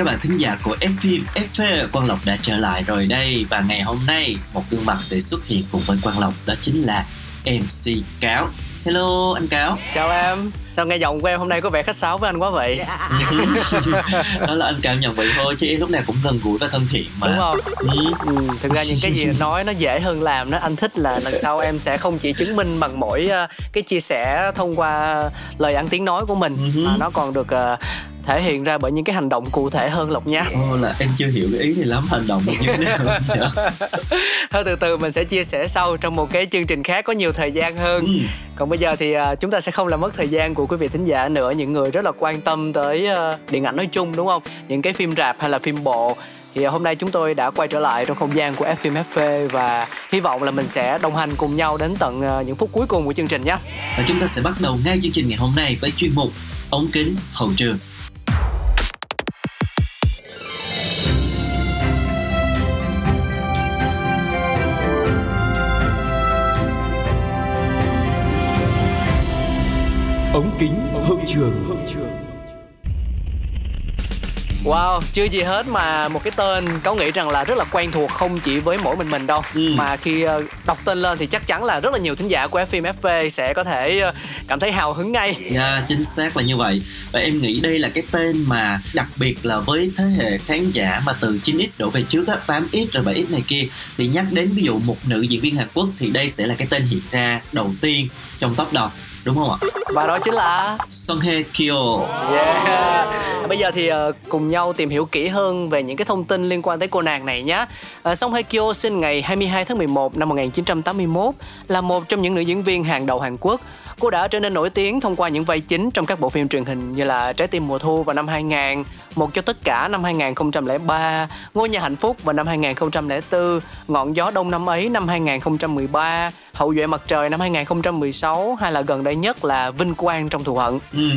các bạn thính giả của F phim FV Quang Lộc đã trở lại rồi đây và ngày hôm nay một gương mặt sẽ xuất hiện cùng với Quang Lộc đó chính là MC Cáo. Hello anh Cáo. Chào em, sao nghe giọng của em hôm nay có vẻ khách sáo với anh quá vậy? đó là anh cảm nhận vậy thôi chứ em lúc nào cũng gần gũi và thân thiện mà. Đúng không? Ừ. Ừ, thực ra những cái gì nói nó dễ hơn làm đó Anh thích là lần sau em sẽ không chỉ chứng minh bằng mỗi ờ, cái chia sẻ thông qua lời ăn tiếng nói của mình Ừ. Mà nó còn được ờ, thể hiện ra bởi những cái hành động cụ thể hơn Lộc nha Ồ là em chưa hiểu cái ý này lắm hành động như thế nào? Thôi từ từ mình sẽ chia sẻ sau trong một cái chương trình khác có nhiều thời gian hơn Ừ. Còn bây giờ thì ờ, chúng ta sẽ không làm mất thời gian của quý vị thính giả nữa Những người rất là quan tâm tới ờ, điện ảnh nói chung đúng không? Những cái phim rạp hay là phim bộ thì ờ, hôm nay chúng tôi đã quay trở lại trong không gian của F phim FV và hy vọng là mình sẽ đồng hành cùng nhau đến tận ờ, những phút cuối cùng của chương trình nhé. Và chúng ta sẽ bắt đầu ngay chương trình ngày hôm nay với chuyên mục ống kính hậu trường. Ống kính hậu trường. Wow, chưa gì hết mà một cái tên có nghĩ rằng là rất là quen thuộc không chỉ với mỗi mình mình đâu Ừ. mà khi ờ, đọc tên lên thì chắc chắn là rất là nhiều thính giả của phim FV sẽ có thể ờ, cảm thấy hào hứng ngay. Dạ, chính xác là như vậy Và em nghĩ đây là cái tên mà đặc biệt là với thế hệ khán giả mà từ 9X đổ về trước á, 8X rồi 7X này kia Thì nhắc đến ví dụ một nữ diễn viên Hàn Quốc thì đây sẽ là cái tên hiện ra đầu tiên trong top đầu Đúng không ạ? Và đó chính là Song Hye Kyo Yeah. Bây giờ thì ờ, cùng nhau tìm hiểu kỹ hơn về những cái thông tin liên quan tới cô nàng này nhé. Uh, Song Hye Kyo sinh ngày 22 tháng 11 năm 1981 là một trong những nữ diễn viên hàng đầu Hàn Quốc. Cô đã trở nên nổi tiếng thông qua những vai chính trong các bộ phim truyền hình như là Trái tim mùa thu vào năm 2000, Một cho tất cả năm 2003, Ngôi nhà hạnh phúc vào năm 2004, Ngọn gió đông năm ấy năm 2013, Hậu duệ mặt trời năm 2016 hay là gần đây nhất là Vinh quang trong thù hận. Ừ,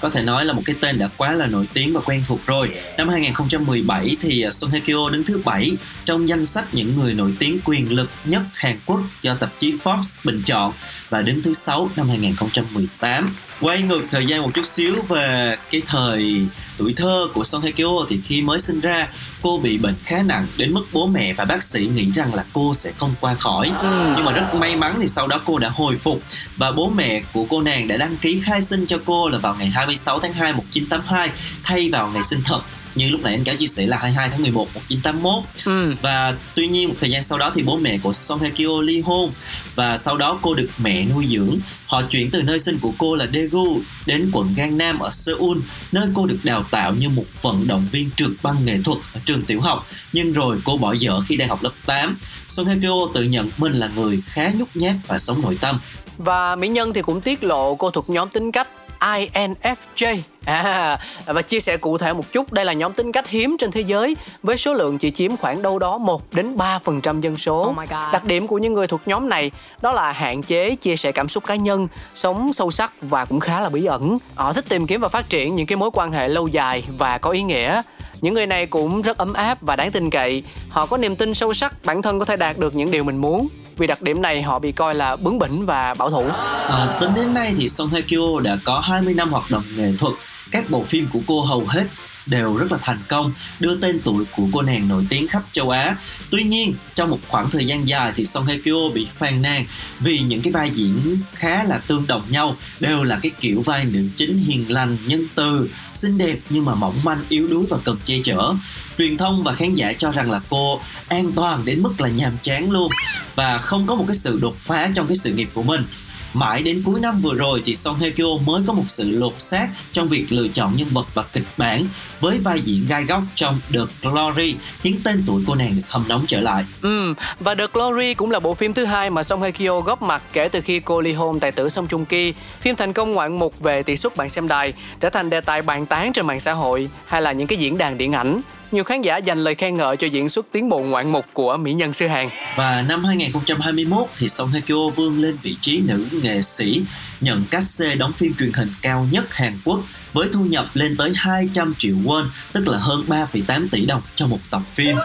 có thể nói là một cái tên đã quá là nổi tiếng và quen thuộc rồi. Năm 2017 thì à, son Hye Kyo đứng thứ 7 trong danh sách những người nổi tiếng quyền lực nhất Hàn Quốc do tạp chí Forbes bình chọn và đứng thứ 6 năm 2018. Quay ngược thời gian một chút xíu về cái thời tuổi thơ của son Hye Kyo thì khi mới sinh ra cô bị bệnh khá nặng đến mức bố mẹ và bác sĩ nghĩ rằng là cô sẽ không qua khỏi Ừ. nhưng mà rất may mắn thì sau đó cô đã hồi phục và bố mẹ của cô nàng đã đăng ký khai sinh cho cô là vào ngày 26 tháng 2 1982 thay vào ngày sinh thật như lúc nãy anh cáo chia sẻ là 22 tháng 11 1981 Ừ. và tuy nhiên một thời gian sau đó thì bố mẹ của Song Hye Kyo ly hôn. Và sau đó cô được mẹ nuôi dưỡng. Họ chuyển từ nơi sinh của cô là Daegu đến quận Gangnam ở Seoul nơi cô được đào tạo như một vận động viên trượt băng nghệ thuật ở trường tiểu học. Nhưng rồi cô bỏ dở khi đang học lớp 8 Song Hye Kyo tự nhận mình là người khá nhút nhát và sống nội tâm. Và Mỹ Nhân thì cũng tiết lộ cô thuộc nhóm tính cách INFJ à, và chia sẻ cụ thể một chút đây là nhóm tính cách hiếm trên thế giới với số lượng chỉ chiếm khoảng đâu đó 1 đến 3% dân số. Oh my God. Đặc điểm của những người thuộc nhóm này đó là hạn chế chia sẻ cảm xúc cá nhân, sống sâu sắc và cũng khá là bí ẩn. Họ thích tìm kiếm và phát triển những cái mối quan hệ lâu dài và có ý nghĩa. Những người này cũng rất ấm áp và đáng tin cậy. Họ có niềm tin sâu sắc bản thân có thể đạt được những điều mình muốn. Vì đặc điểm này họ bị coi là bướng bỉnh và bảo thủ. À, tính đến nay thì Song Hye Kyo đã có 20 năm hoạt động nghệ thuật. Các bộ phim của cô hầu hết đều rất là thành công, đưa tên tuổi của cô nàng nổi tiếng khắp châu Á. Tuy nhiên, trong một khoảng thời gian dài thì Song Hye Kyo bị phàn nàn vì những cái vai diễn khá là tương đồng nhau, đều là cái kiểu vai nữ chính hiền lành, nhân từ, xinh đẹp nhưng mà mỏng manh, yếu đuối và cần che chở. Truyền thông và khán giả cho rằng là cô an toàn đến mức là nhàm chán luôn và không có một cái sự đột phá trong cái sự nghiệp của mình Mãi đến cuối năm vừa rồi thì Song Hye Kyo mới có một sự lột xác trong việc lựa chọn nhân vật và kịch bản với vai diễn gai góc trong The Glory khiến tên tuổi cô nàng được hâm nóng trở lại. Ừ, và The Glory cũng là bộ phim thứ hai mà Song Hye Kyo góp mặt kể từ khi cô ly hôn tài tử Song Joong Ki. Phim thành công ngoạn mục về tỷ suất bạn xem đài, trở thành đề tài bàn tán trên mạng xã hội hay là những cái diễn đàn điện ảnh nhiều khán giả dành lời khen ngợi cho diễn xuất tiến bộ ngoạn mục của mỹ nhân sư Hàn. Và năm 2021 thì Song Hye Kyo vươn lên vị trí nữ nghệ sĩ nhận cát c đóng phim truyền hình cao nhất Hàn Quốc với thu nhập lên tới 200 triệu won, tức là hơn 3,8 tỷ đồng cho một tập phim.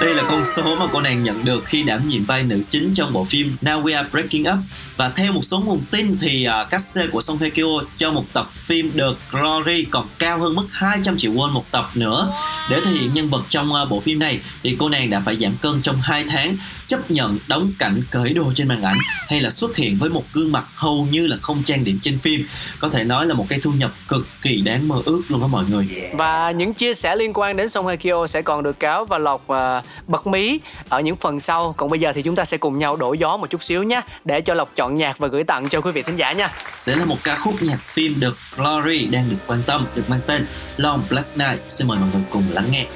Đây là con số mà cô nàng nhận được khi đảm nhiệm vai nữ chính trong bộ phim Now We Are Breaking Up. Và theo một số nguồn tin thì à, uh, cách xê của Song Hye Kyo cho một tập phim The Glory còn cao hơn mức 200 triệu won một tập nữa. Để thể hiện nhân vật trong uh, bộ phim này thì cô nàng đã phải giảm cân trong 2 tháng chấp nhận đóng cảnh cởi đồ trên màn ảnh hay là xuất hiện với một gương mặt hầu như là không trang điểm trên phim. Có thể nói là một cái thu nhập cực kỳ đáng mơ ước luôn đó mọi người. Và những chia sẻ liên quan đến Song Hye Kyo sẽ còn được cáo và lọc uh, bật mí ở những phần sau. Còn bây giờ thì chúng ta sẽ cùng nhau đổi gió một chút xíu nhé để cho lộc chọn nhạc và gửi tặng cho quý vị thính giả nha. Sẽ là một ca khúc nhạc phim được Glory đang được quan tâm, được mang tên Long Black Night. Xin mời mọi người cùng lắng nghe.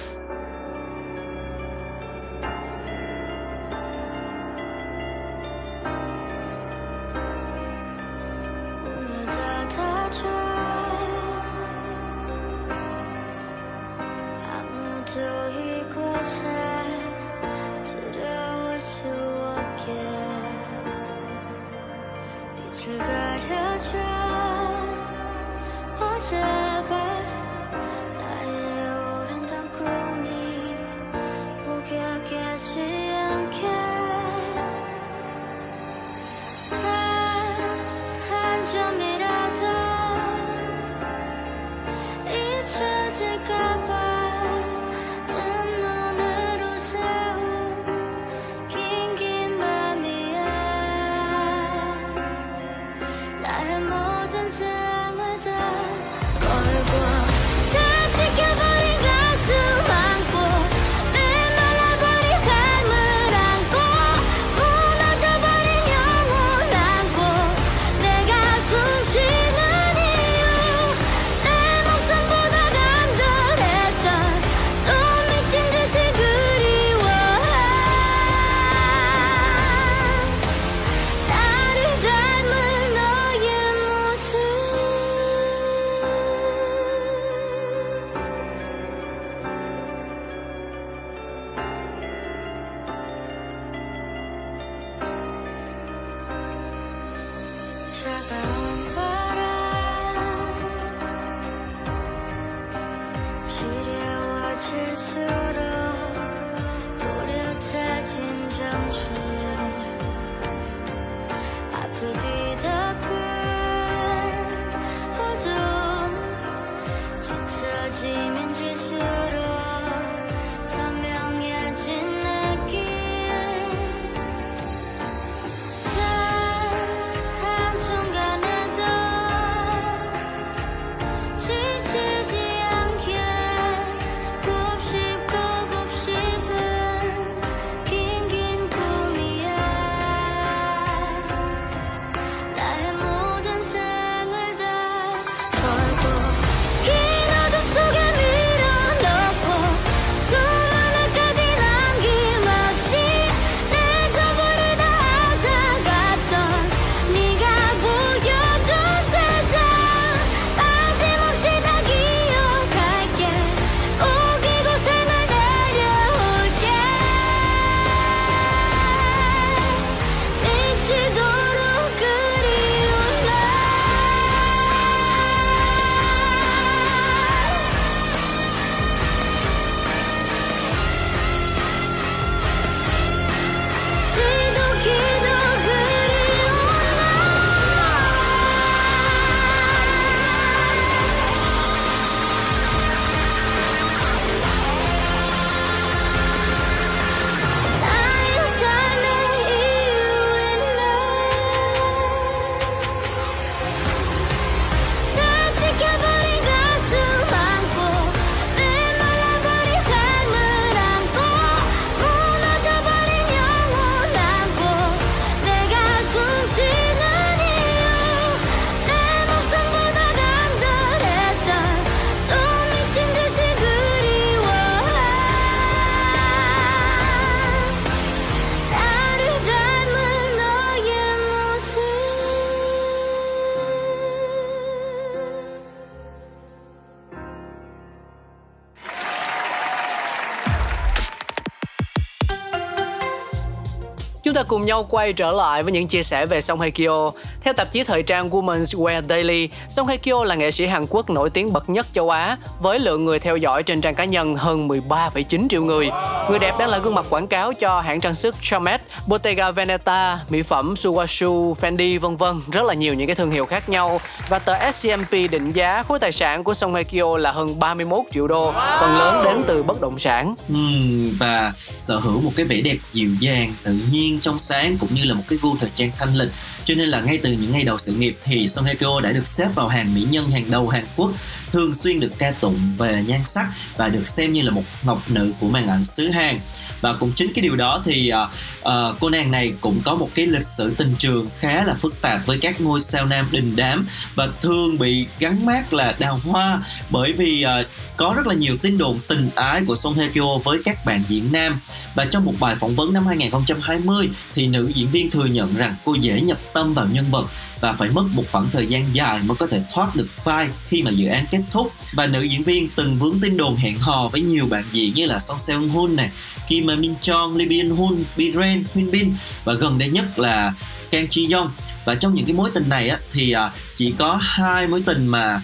Cùng nhau quay trở lại với những chia sẻ về Song Hye Kyo. Theo tạp chí thời trang Women's Wear Daily, Song Hye Kyo là nghệ sĩ Hàn Quốc nổi tiếng bậc nhất châu Á với lượng người theo dõi trên trang cá nhân hơn 13,9 triệu người. Người đẹp đang là gương mặt quảng cáo cho hãng trang sức Charmet, Bottega Veneta, mỹ phẩm Suwashu, Fendi vân vân, rất là nhiều những cái thương hiệu khác nhau. Và tờ SCMP định giá khối tài sản của Song Hye Kyo là hơn 31 triệu đô, phần lớn đến từ bất động sản. Ừ, và sở hữu một cái vẻ đẹp dịu dàng, tự nhiên, trong sáng cũng như là một cái gu thời trang thanh lịch. Cho nên là ngay từ những ngày đầu sự nghiệp thì Song Hye Kyo đã được xếp vào hàng mỹ nhân hàng đầu Hàn Quốc thường xuyên được ca tụng về nhan sắc và được xem như là một ngọc nữ của màn ảnh xứ Hàn. Và cũng chính cái điều đó thì uh, uh, cô nàng này cũng có một cái lịch sử tình trường khá là phức tạp với các ngôi sao nam đình đám và thường bị gắn mát là đào hoa bởi vì uh, có rất là nhiều tin đồn tình ái của Song Hye Kyo với các bạn diễn nam. Và trong một bài phỏng vấn năm 2020 thì nữ diễn viên thừa nhận rằng cô dễ nhập tâm vào nhân vật và phải mất một khoảng thời gian dài mới có thể thoát được vai khi mà dự án kết thúc. Và nữ diễn viên từng vướng tin đồn hẹn hò với nhiều bạn diễn như là Song Seung Hoon này, Kim Min Chong, Lee Byung Hun, Biren, Hyun Bin và gần đây nhất là Kang Ji Yong. Và trong những cái mối tình này á thì à, chỉ có hai mối tình mà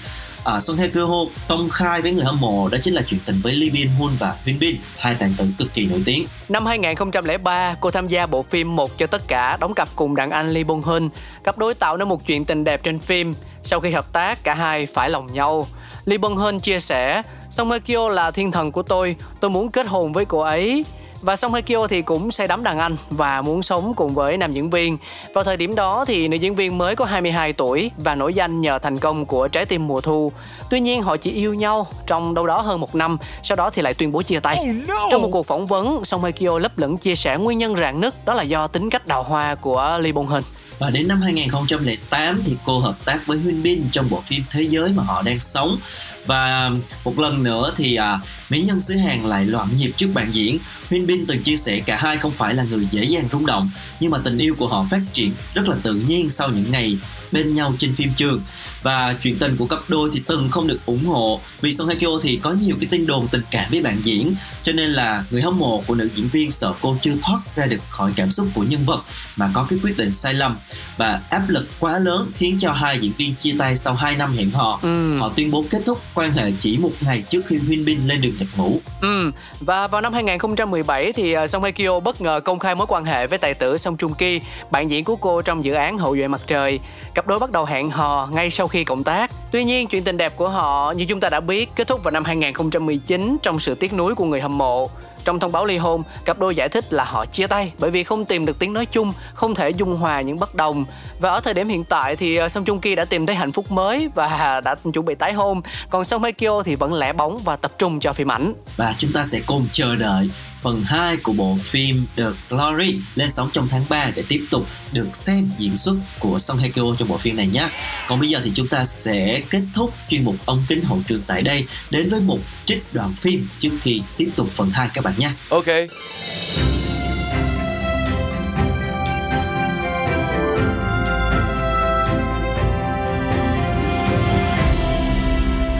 à, Son Hye Kyo công khai với người hâm mộ đó chính là chuyện tình với Lee Bin Hun và Hyun Bin, hai tài tử cực kỳ nổi tiếng. Năm 2003, cô tham gia bộ phim Một cho tất cả đóng cặp cùng đàn anh Lee Bong Hun. Cặp đôi tạo nên một chuyện tình đẹp trên phim. Sau khi hợp tác, cả hai phải lòng nhau. Lee Bong Hun chia sẻ, Song Hye Kyo là thiên thần của tôi, tôi muốn kết hôn với cô ấy. Và Song Hye Kyo thì cũng say đắm đàn anh và muốn sống cùng với nam diễn viên. Vào thời điểm đó thì nữ diễn viên mới có 22 tuổi và nổi danh nhờ thành công của Trái tim mùa thu. Tuy nhiên họ chỉ yêu nhau trong đâu đó hơn một năm, sau đó thì lại tuyên bố chia tay. Oh no. Trong một cuộc phỏng vấn, Song Hye Kyo lấp lửng chia sẻ nguyên nhân rạn nứt đó là do tính cách đào hoa của Lee Bong Hun. Và đến năm 2008 thì cô hợp tác với Hyun Bin trong bộ phim Thế giới mà họ đang sống và một lần nữa thì à, mỹ nhân xứ Hàn lại loạn nhịp trước bạn diễn. Huyên Bin từng chia sẻ cả hai không phải là người dễ dàng rung động nhưng mà tình yêu của họ phát triển rất là tự nhiên sau những ngày bên nhau trên phim trường. Và chuyện tình của cặp đôi thì từng không được ủng hộ. Vì Song Hye Kyo thì có nhiều cái tin đồn tình cảm với bạn diễn. Cho nên là người hâm mộ của nữ diễn viên sợ cô chưa thoát ra được khỏi cảm xúc của nhân vật mà có cái quyết định sai lầm. Và áp lực quá lớn khiến cho hai diễn viên chia tay sau 2 năm hẹn hò. Ừ. họ tuyên bố kết thúc quan hệ chỉ một ngày trước khi Huyên Bin lên đường nhập ngũ. Ừ. và vào năm 2017 thì ờ, Song Hye Kyo bất ngờ công khai mối quan hệ với tài tử Song Joong Ki bạn diễn của cô trong dự án Hậu duệ mặt trời cặp đôi bắt đầu hẹn hò ngay sau khi cộng tác. Tuy nhiên, chuyện tình đẹp của họ như chúng ta đã biết kết thúc vào năm 2019 trong sự tiếc nuối của người hâm mộ. Trong thông báo ly hôn, cặp đôi giải thích là họ chia tay bởi vì không tìm được tiếng nói chung, không thể dung hòa những bất đồng. Và ở thời điểm hiện tại thì ờ, Song Joong Ki đã tìm thấy hạnh phúc mới và đã chuẩn bị tái hôn. Còn Song Hye Kyo thì vẫn lẻ bóng và tập trung cho phim ảnh. Và chúng ta sẽ cùng chờ đợi phần 2 của bộ phim The Glory lên sóng trong tháng 3 để tiếp tục được xem diễn xuất của Song Hye Kyo trong bộ phim này nhé. Còn bây giờ thì chúng ta sẽ kết thúc chuyên mục ống kính hậu trường tại đây đến với một trích đoạn phim trước khi tiếp tục phần 2 các bạn nhé. Ok.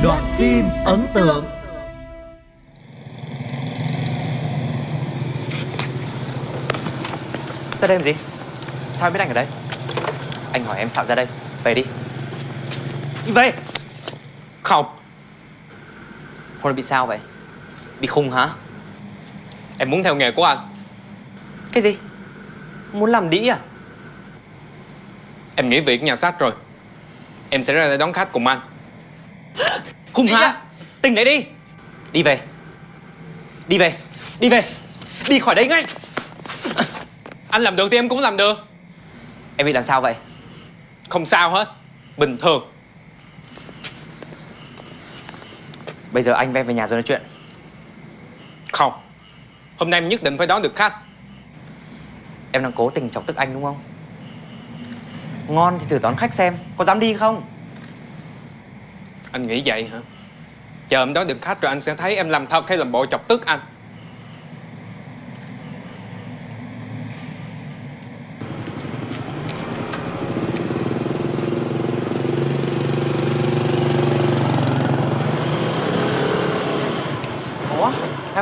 Đoạn phim ấn tượng Ra đây làm gì? Sao em biết anh ở đây? Anh hỏi em sao ra đây? Về đi Về Không Hôm nay bị sao vậy? Bị khùng hả? Em muốn theo nghề của anh Cái gì? Muốn làm đĩ à? Em nghỉ việc nhà sách rồi Em sẽ ra đây đón khách cùng anh Khùng hả? Tỉnh lại đi Đi về Đi về Đi về Đi khỏi đây ngay Anh làm được thì em cũng làm được. Em bị làm sao vậy? Không sao hết. Bình thường. Bây giờ anh với về nhà rồi nói chuyện. Không. Hôm nay em nhất định phải đón được khách. Em đang cố tình chọc tức anh đúng không? Ngon thì thử đón khách xem Có dám đi không? Anh nghĩ vậy hả? Chờ em đón được khách rồi anh sẽ thấy em làm thật hay làm bộ chọc tức anh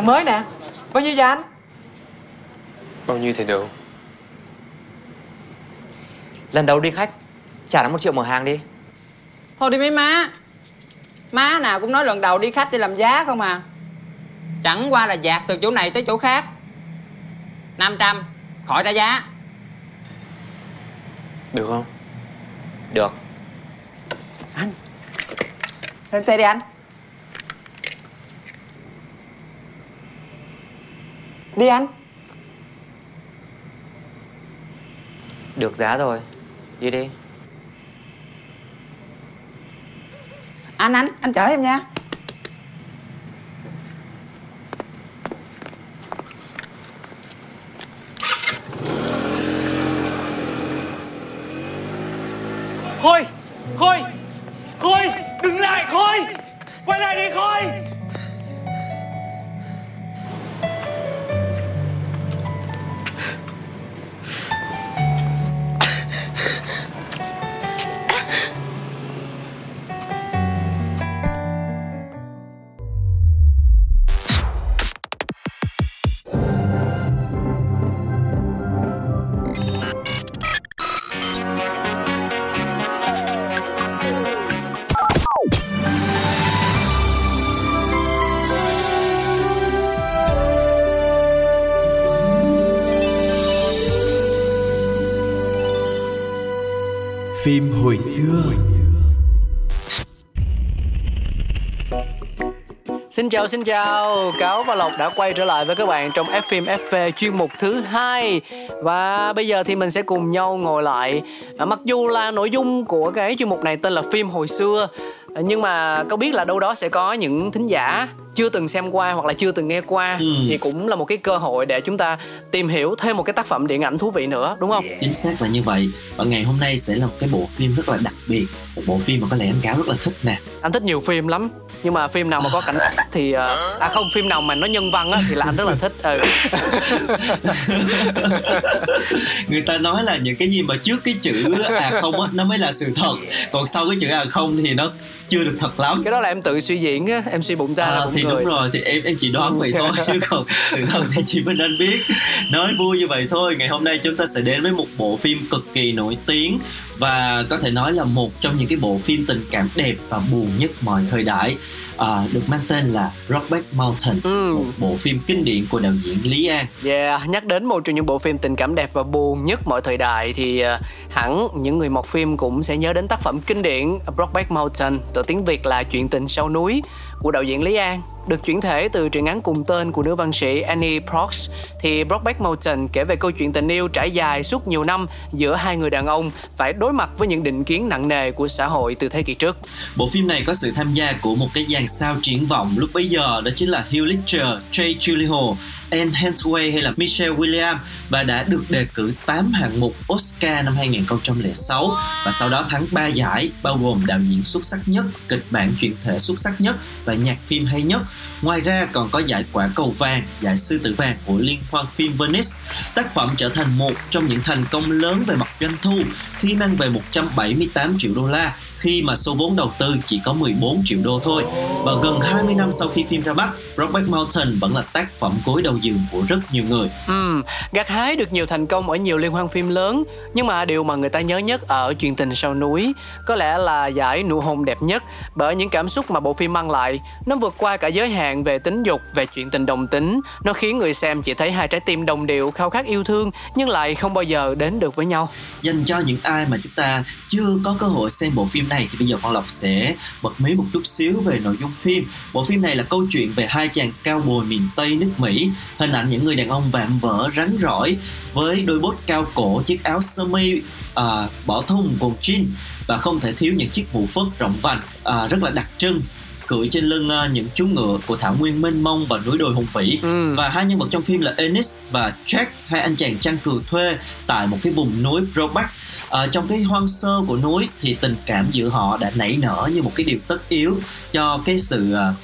Hàng mới nè. Bao nhiêu vậy anh? Bao nhiêu thì được. Lần đầu đi khách Trả nó một triệu mở hàng đi. Thôi đi mấy má. Má nào cũng nói lần đầu đi khách đi làm giá không à. Chẳng qua là dạt từ chỗ này tới chỗ khác. 500 Khỏi ra giá. Được không? Được. Anh Lên xe đi anh Đi anh Được giá rồi. Đi đi. Anh anh Anh chở em nha. Khôi Khôi Khôi Đừng lại Khôi. Quay lại đi Khôi Phim hồi xưa. Xin chào xin chào, Cáo và Lộc đã quay trở lại với các bạn trong F phim FV chuyên mục thứ hai. Và bây giờ thì mình sẽ cùng nhau ngồi lại. À, mặc dù là nội dung của cái chuyên mục này tên là phim hồi xưa nhưng mà có biết là đâu đó sẽ có những thính giả chưa từng xem qua hoặc là chưa từng nghe qua Ừ. thì cũng là một cái cơ hội để chúng ta tìm hiểu thêm một cái tác phẩm điện ảnh thú vị nữa đúng không? chính xác là như vậy và ngày hôm nay sẽ là một cái bộ phim rất là đặc biệt một bộ phim mà có lẽ anh cáo rất là thích nè Anh thích nhiều phim lắm nhưng mà phim nào mà có cảnh thì à, à không phim nào mà nó nhân văn á thì là anh rất là thích ừ. người ta nói là những cái gì mà trước cái chữ à không á nó mới là sự thật còn sau cái chữ à không thì nó chưa được thật lắm. Cái đó là em tự suy diễn á em suy bụng ra là À, bụng thì người. đúng rồi thì em em chỉ đoán vậy thôi chứ còn sự thật thì chỉ mình anh biết. Nói vui như vậy thôi ngày hôm nay chúng ta sẽ đến với một bộ phim cực kỳ nổi tiếng và có thể nói là một trong những cái bộ phim tình cảm đẹp và buồn nhất mọi thời đại à, được mang tên là Rockback Mountain Ừ. một bộ phim kinh điển của đạo diễn Lý An Yeah, nhắc đến một trong những bộ phim tình cảm đẹp và buồn nhất mọi thời đại thì à, hẳn những người mọt phim cũng sẽ nhớ đến tác phẩm kinh điển Brokeback Mountain, tựa tiếng Việt là Chuyện tình sau núi của đạo diễn Lý An. Được chuyển thể từ truyện ngắn cùng tên của nữ văn sĩ Annie Prox thì Brokeback Mountain kể về câu chuyện tình yêu trải dài suốt nhiều năm giữa hai người đàn ông phải đối mặt với những định kiến nặng nề của xã hội từ thế kỷ trước. Bộ phim này có sự tham gia của một cái dàn sao triển vọng lúc bấy giờ đó chính là Hugh Ledger, Jay Gyllenhaal, Anne Hathaway hay là Michelle Williams và đã được đề cử 8 hạng mục Oscar năm 2006 và sau đó thắng 3 giải bao gồm đạo diễn xuất sắc nhất, kịch bản chuyển thể xuất sắc nhất và nhạc phim hay nhất. Ngoài ra còn có giải quả cầu vàng, giải sư tử vàng của Liên hoan phim Venice. Tác phẩm trở thành một trong những thành công lớn về mặt doanh thu khi mang về 178 triệu đô la khi mà số vốn đầu tư chỉ có 14 triệu đô thôi. Và gần 20 năm sau khi phim ra mắt, Brokeback Mountain vẫn là tác phẩm gối đầu giường của rất nhiều người. Ừm, gặt hái được nhiều thành công ở nhiều liên hoan phim lớn. Nhưng mà điều mà người ta nhớ nhất ở chuyện tình sau núi có lẽ là giải nụ hôn đẹp nhất. Bởi những cảm xúc mà bộ phim mang lại nó vượt qua cả giới hạn về tính dục về chuyện tình đồng tính. Nó khiến người xem chỉ thấy hai trái tim đồng điệu khao khát yêu thương nhưng lại không bao giờ đến được với nhau. Dành cho những ai mà chúng ta chưa có cơ hội xem bộ phim này thì bây giờ con Lộc sẽ bật mí một chút xíu về nội dung phim. Bộ phim này là câu chuyện về hai chàng cao bồi miền Tây nước Mỹ, hình ảnh những người đàn ông vạm vỡ rắn rỏi với đôi bốt cao cổ, chiếc áo sơ mi à, bỏ thun quần jean và không thể thiếu những chiếc mũ phớt rộng vành à, rất là đặc trưng cưỡi trên lưng à, những chú ngựa của thảo nguyên mênh mông và núi đồi hùng vĩ Ừ. và hai nhân vật trong phim là Ennis và Jack hai anh chàng chăn cừu thuê tại một cái vùng núi Brokeback ở trong cái hoang sơ của núi thì tình cảm giữa họ đã nảy nở như một cái điều tất yếu cho cái sự à,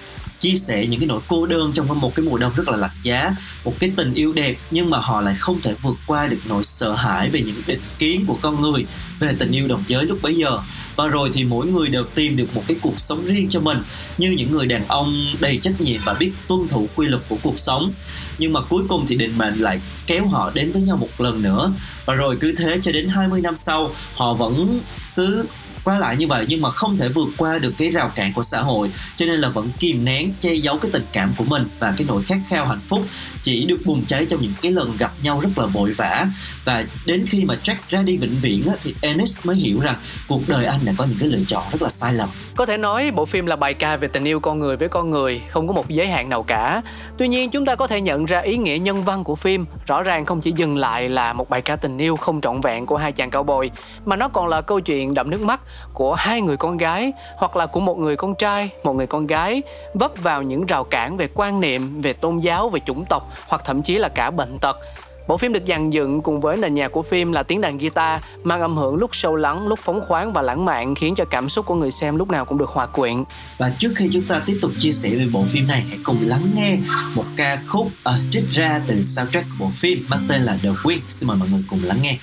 chia sẻ những cái nỗi cô đơn trong một cái mùa đông rất là lạnh giá, một cái tình yêu đẹp, nhưng mà họ lại không thể vượt qua được nỗi sợ hãi về những định kiến của con người, về tình yêu đồng giới lúc bấy giờ. Và rồi thì mỗi người đều tìm được một cái cuộc sống riêng cho mình, như những người đàn ông đầy trách nhiệm và biết tuân thủ quy luật của cuộc sống. Nhưng mà cuối cùng thì định mệnh lại kéo họ đến với nhau một lần nữa. Và rồi cứ thế cho đến 20 năm sau, họ vẫn cứ qua lại như vậy nhưng mà không thể vượt qua được cái rào cản của xã hội. Cho nên là vẫn kìm nén che giấu cái tình cảm của mình và cái nỗi khát khao hạnh phúc chỉ được bùng cháy trong những cái lần gặp nhau rất là vội vã. Và đến khi mà Jack ra đi vĩnh viễn á, thì Ennis mới hiểu rằng cuộc đời anh đã có những cái lựa chọn rất là sai lầm. Có thể nói bộ phim là bài ca về tình yêu con người với con người, không có một giới hạn nào cả. Tuy nhiên chúng ta có thể nhận ra ý nghĩa nhân văn của phim, rõ ràng không chỉ dừng lại là một bài ca tình yêu không trọn vẹn của hai chàng cao bồi, mà nó còn là câu chuyện đậm nước mắt của hai người con gái hoặc là của một người con trai, một người con gái vấp vào những rào cản về quan niệm, về tôn giáo, về chủng tộc hoặc thậm chí là cả bệnh tật. Bộ phim được dàn dựng cùng với nền nhạc của phim là tiếng đàn guitar mang âm hưởng lúc sâu lắng, lúc phóng khoáng và lãng mạn khiến cho cảm xúc của người xem lúc nào cũng được hòa quyện. và trước khi chúng ta tiếp tục chia sẻ về bộ phim này hãy cùng lắng nghe một ca khúc uh, trích ra từ soundtrack của bộ phim mang tên là The Queen xin mời mọi người cùng lắng nghe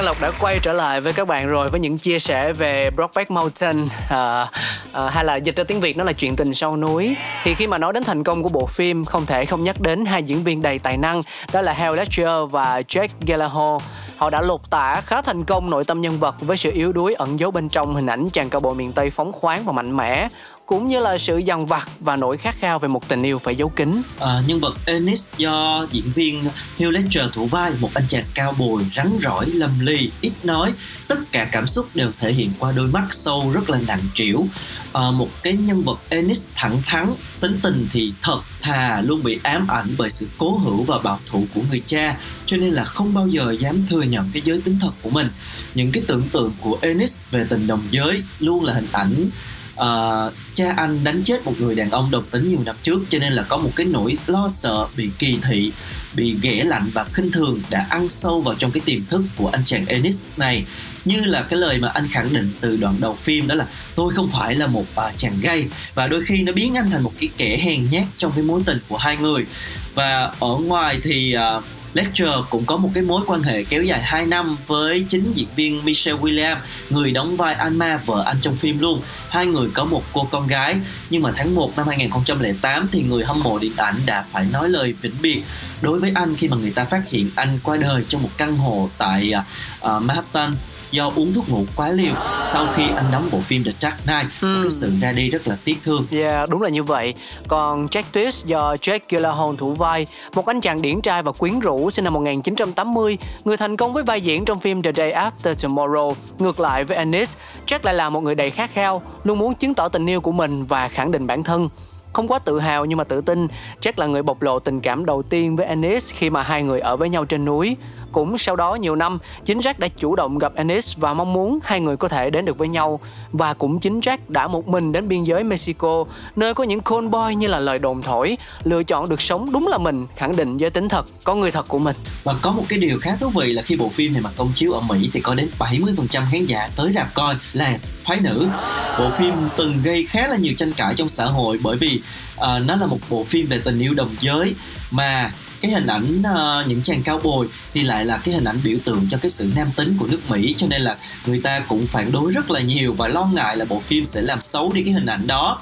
Quang Lộc đã quay trở lại với các bạn rồi với những chia sẻ về Brokeback Mountain à, à, hay là dịch ra tiếng Việt nó là chuyện tình sau núi. Thì khi mà nói đến thành công của bộ phim không thể không nhắc đến hai diễn viên đầy tài năng đó là Heath Ledger và Jake Gyllenhaal. Họ đã lột tả khá thành công nội tâm nhân vật với sự yếu đuối ẩn giấu bên trong hình ảnh chàng cao bộ miền Tây phóng khoáng và mạnh mẽ cũng như là sự dằn vặt và nỗi khát khao về một tình yêu phải giấu kín. À, nhân vật Ennis do diễn viên Hugh Ledger thủ vai một anh chàng cao bồi rắn rỏi lầm lì ít nói. Tất cả cảm xúc đều thể hiện qua đôi mắt sâu rất là nặng trĩu. À, một cái nhân vật Ennis thẳng thắn tính tình thì thật thà luôn bị ám ảnh bởi sự cố hữu và bảo thủ của người cha cho nên là không bao giờ dám thừa nhận cái giới tính thật của mình. Những cái tưởng tượng của Ennis về tình đồng giới luôn là hình ảnh uh, cha anh đánh chết một người đàn ông đồng tính nhiều năm trước cho nên là có một cái nỗi lo sợ bị kỳ thị bị ghẻ lạnh và khinh thường đã ăn sâu vào trong cái tiềm thức của anh chàng Ennis này. Như là cái lời mà anh khẳng định từ đoạn đầu phim đó là tôi không phải là một uh, chàng gay. Và đôi khi nó biến anh thành một cái kẻ hèn nhát trong cái mối tình của hai người. Và ở ngoài thì uh, Lecter cũng có một cái mối quan hệ kéo dài 2 năm với chính diễn viên Michelle Williams, người đóng vai Alma vợ anh trong phim luôn. Hai người có một cô con gái, nhưng mà tháng 1 năm 2008 thì người hâm mộ điện ảnh đã phải nói lời vĩnh biệt đối với anh khi mà người ta phát hiện anh qua đời trong một căn hộ tại uh, Manhattan do uống thuốc ngủ quá liều sau khi anh đóng bộ phim The Dark Knight một cái sự ra đi rất là tiếc thương Yeah, đúng là như vậy. Còn Jack Twist do Jack Gyllenhaal thủ vai, một anh chàng điển trai và quyến rũ sinh năm 1980, người thành công với vai diễn trong phim The Day After Tomorrow. Ngược lại với Ennis, Jack lại là một người đầy khát khao, luôn muốn chứng tỏ tình yêu của mình và khẳng định bản thân. Không quá tự hào nhưng mà tự tin, Jack là người bộc lộ tình cảm đầu tiên với Ennis khi mà hai người ở với nhau trên núi. Cũng sau đó nhiều năm, chính Jack đã chủ động gặp Ennis và mong muốn hai người có thể đến được với nhau. Và cũng chính Jack đã một mình đến biên giới Mexico, nơi có những con boy như là lời đồn thổi, lựa chọn được sống đúng là mình, khẳng định giới tính thật, con người thật của mình. và có một cái điều khá thú vị là khi bộ phim này mà công chiếu ở Mỹ thì có đến 70% khán giả tới rạp coi là phái nữ. Bộ phim từng gây khá là nhiều tranh cãi trong xã hội bởi vì uh, nó là một bộ phim về tình yêu đồng giới mà cái hình ảnh uh, những chàng cao bồi thì lại là cái hình ảnh biểu tượng cho cái sự nam tính của nước Mỹ cho nên là người ta cũng phản đối rất là nhiều và lo ngại là bộ phim sẽ làm xấu đi cái hình ảnh đó.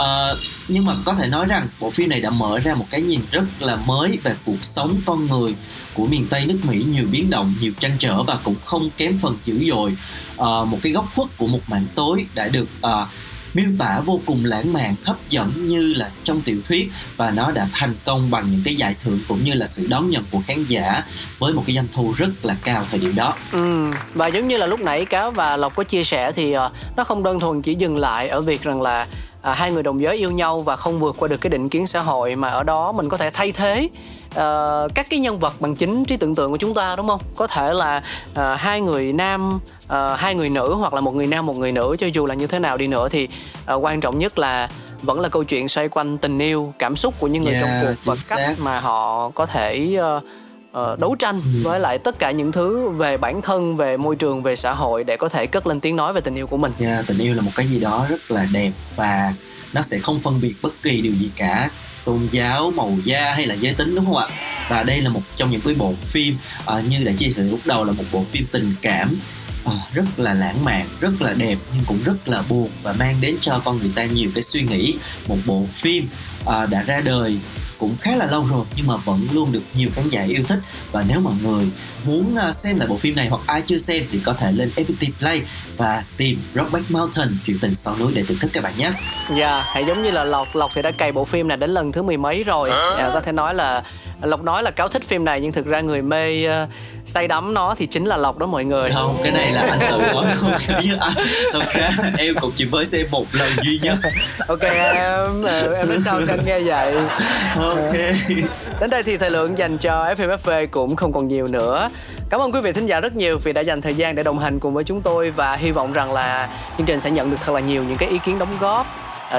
Uh, nhưng mà có thể nói rằng bộ phim này đã mở ra một cái nhìn rất là mới về cuộc sống con người của miền Tây nước Mỹ nhiều biến động, nhiều tranh trở và cũng không kém phần dữ dội. À, một cái góc khuất của một mảng tối đã được à, miêu tả vô cùng lãng mạn, hấp dẫn như là trong tiểu thuyết và nó đã thành công bằng những cái giải thưởng cũng như là sự đón nhận của khán giả với một cái doanh thu rất là cao thời điểm đó. Ừ, và giống như là lúc nãy Cáo và Lộc có chia sẻ thì ờ, nó không đơn thuần chỉ dừng lại ở việc rằng là à, hai người đồng giới yêu nhau và không vượt qua được cái định kiến xã hội mà ở đó mình có thể thay thế uh, các cái nhân vật bằng chính trí tưởng tượng của chúng ta đúng không? Có thể là uh, hai người nam, ờ, hai người nữ hoặc là một người nam một người nữ cho dù là như thế nào đi nữa thì ờ, quan trọng nhất là vẫn là câu chuyện xoay quanh tình yêu, cảm xúc của những người trong Yeah, cuộc và chính cách xác. mà họ có thể ờ, ờ, đấu tranh với lại tất cả những thứ về bản thân, về môi trường, về xã hội để có thể cất lên tiếng nói về tình yêu của mình. Yeah, tình yêu là một cái gì đó rất là đẹp và nó sẽ không phân biệt bất kỳ điều gì cả tôn giáo màu da hay là giới tính đúng không ạ và đây là một trong những cái bộ phim à, như đã chia sẻ lúc đầu là một bộ phim tình cảm à, rất là lãng mạn rất là đẹp nhưng cũng rất là buồn và mang đến cho con người ta nhiều cái suy nghĩ. Một bộ phim à, đã ra đời cũng khá là lâu rồi nhưng mà vẫn luôn được nhiều khán giả yêu thích. Và nếu mọi người muốn à, xem lại bộ phim này hoặc ai chưa xem thì có thể lên FPT Play và tìm Rockback Mountain chuyện tình sau núi để thưởng thức các bạn nhé. Dạ, hãy giống như là Lộc, Lộc thì đã cày bộ phim này đến lần thứ mười mấy rồi. Dạ, có thể nói là Lộc nói là cáo thích phim này nhưng thực ra người mê ờ, say đắm nó thì chính là Lộc đó mọi người. không cái này là anh tự nói không với anh thật ra em cũng chỉ mới xem một lần duy nhất Ok em, em nói sao anh nghe vậy. ok Đến đây thì thời lượng dành cho FMFV cũng không còn nhiều nữa. Cảm ơn quý vị thính giả rất nhiều vì đã dành thời gian để đồng hành cùng với chúng tôi và hy vọng rằng là chương trình sẽ nhận được thật là nhiều những cái ý kiến đóng góp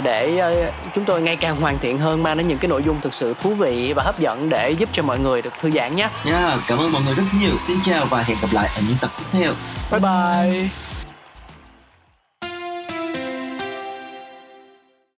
để ờ, chúng tôi ngày càng hoàn thiện hơn mang đến những cái nội dung thực sự thú vị và hấp dẫn để giúp cho mọi người được thư giãn nhé. nha cảm ơn mọi người rất nhiều xin chào và hẹn gặp lại ở những tập tiếp theo Bye bye.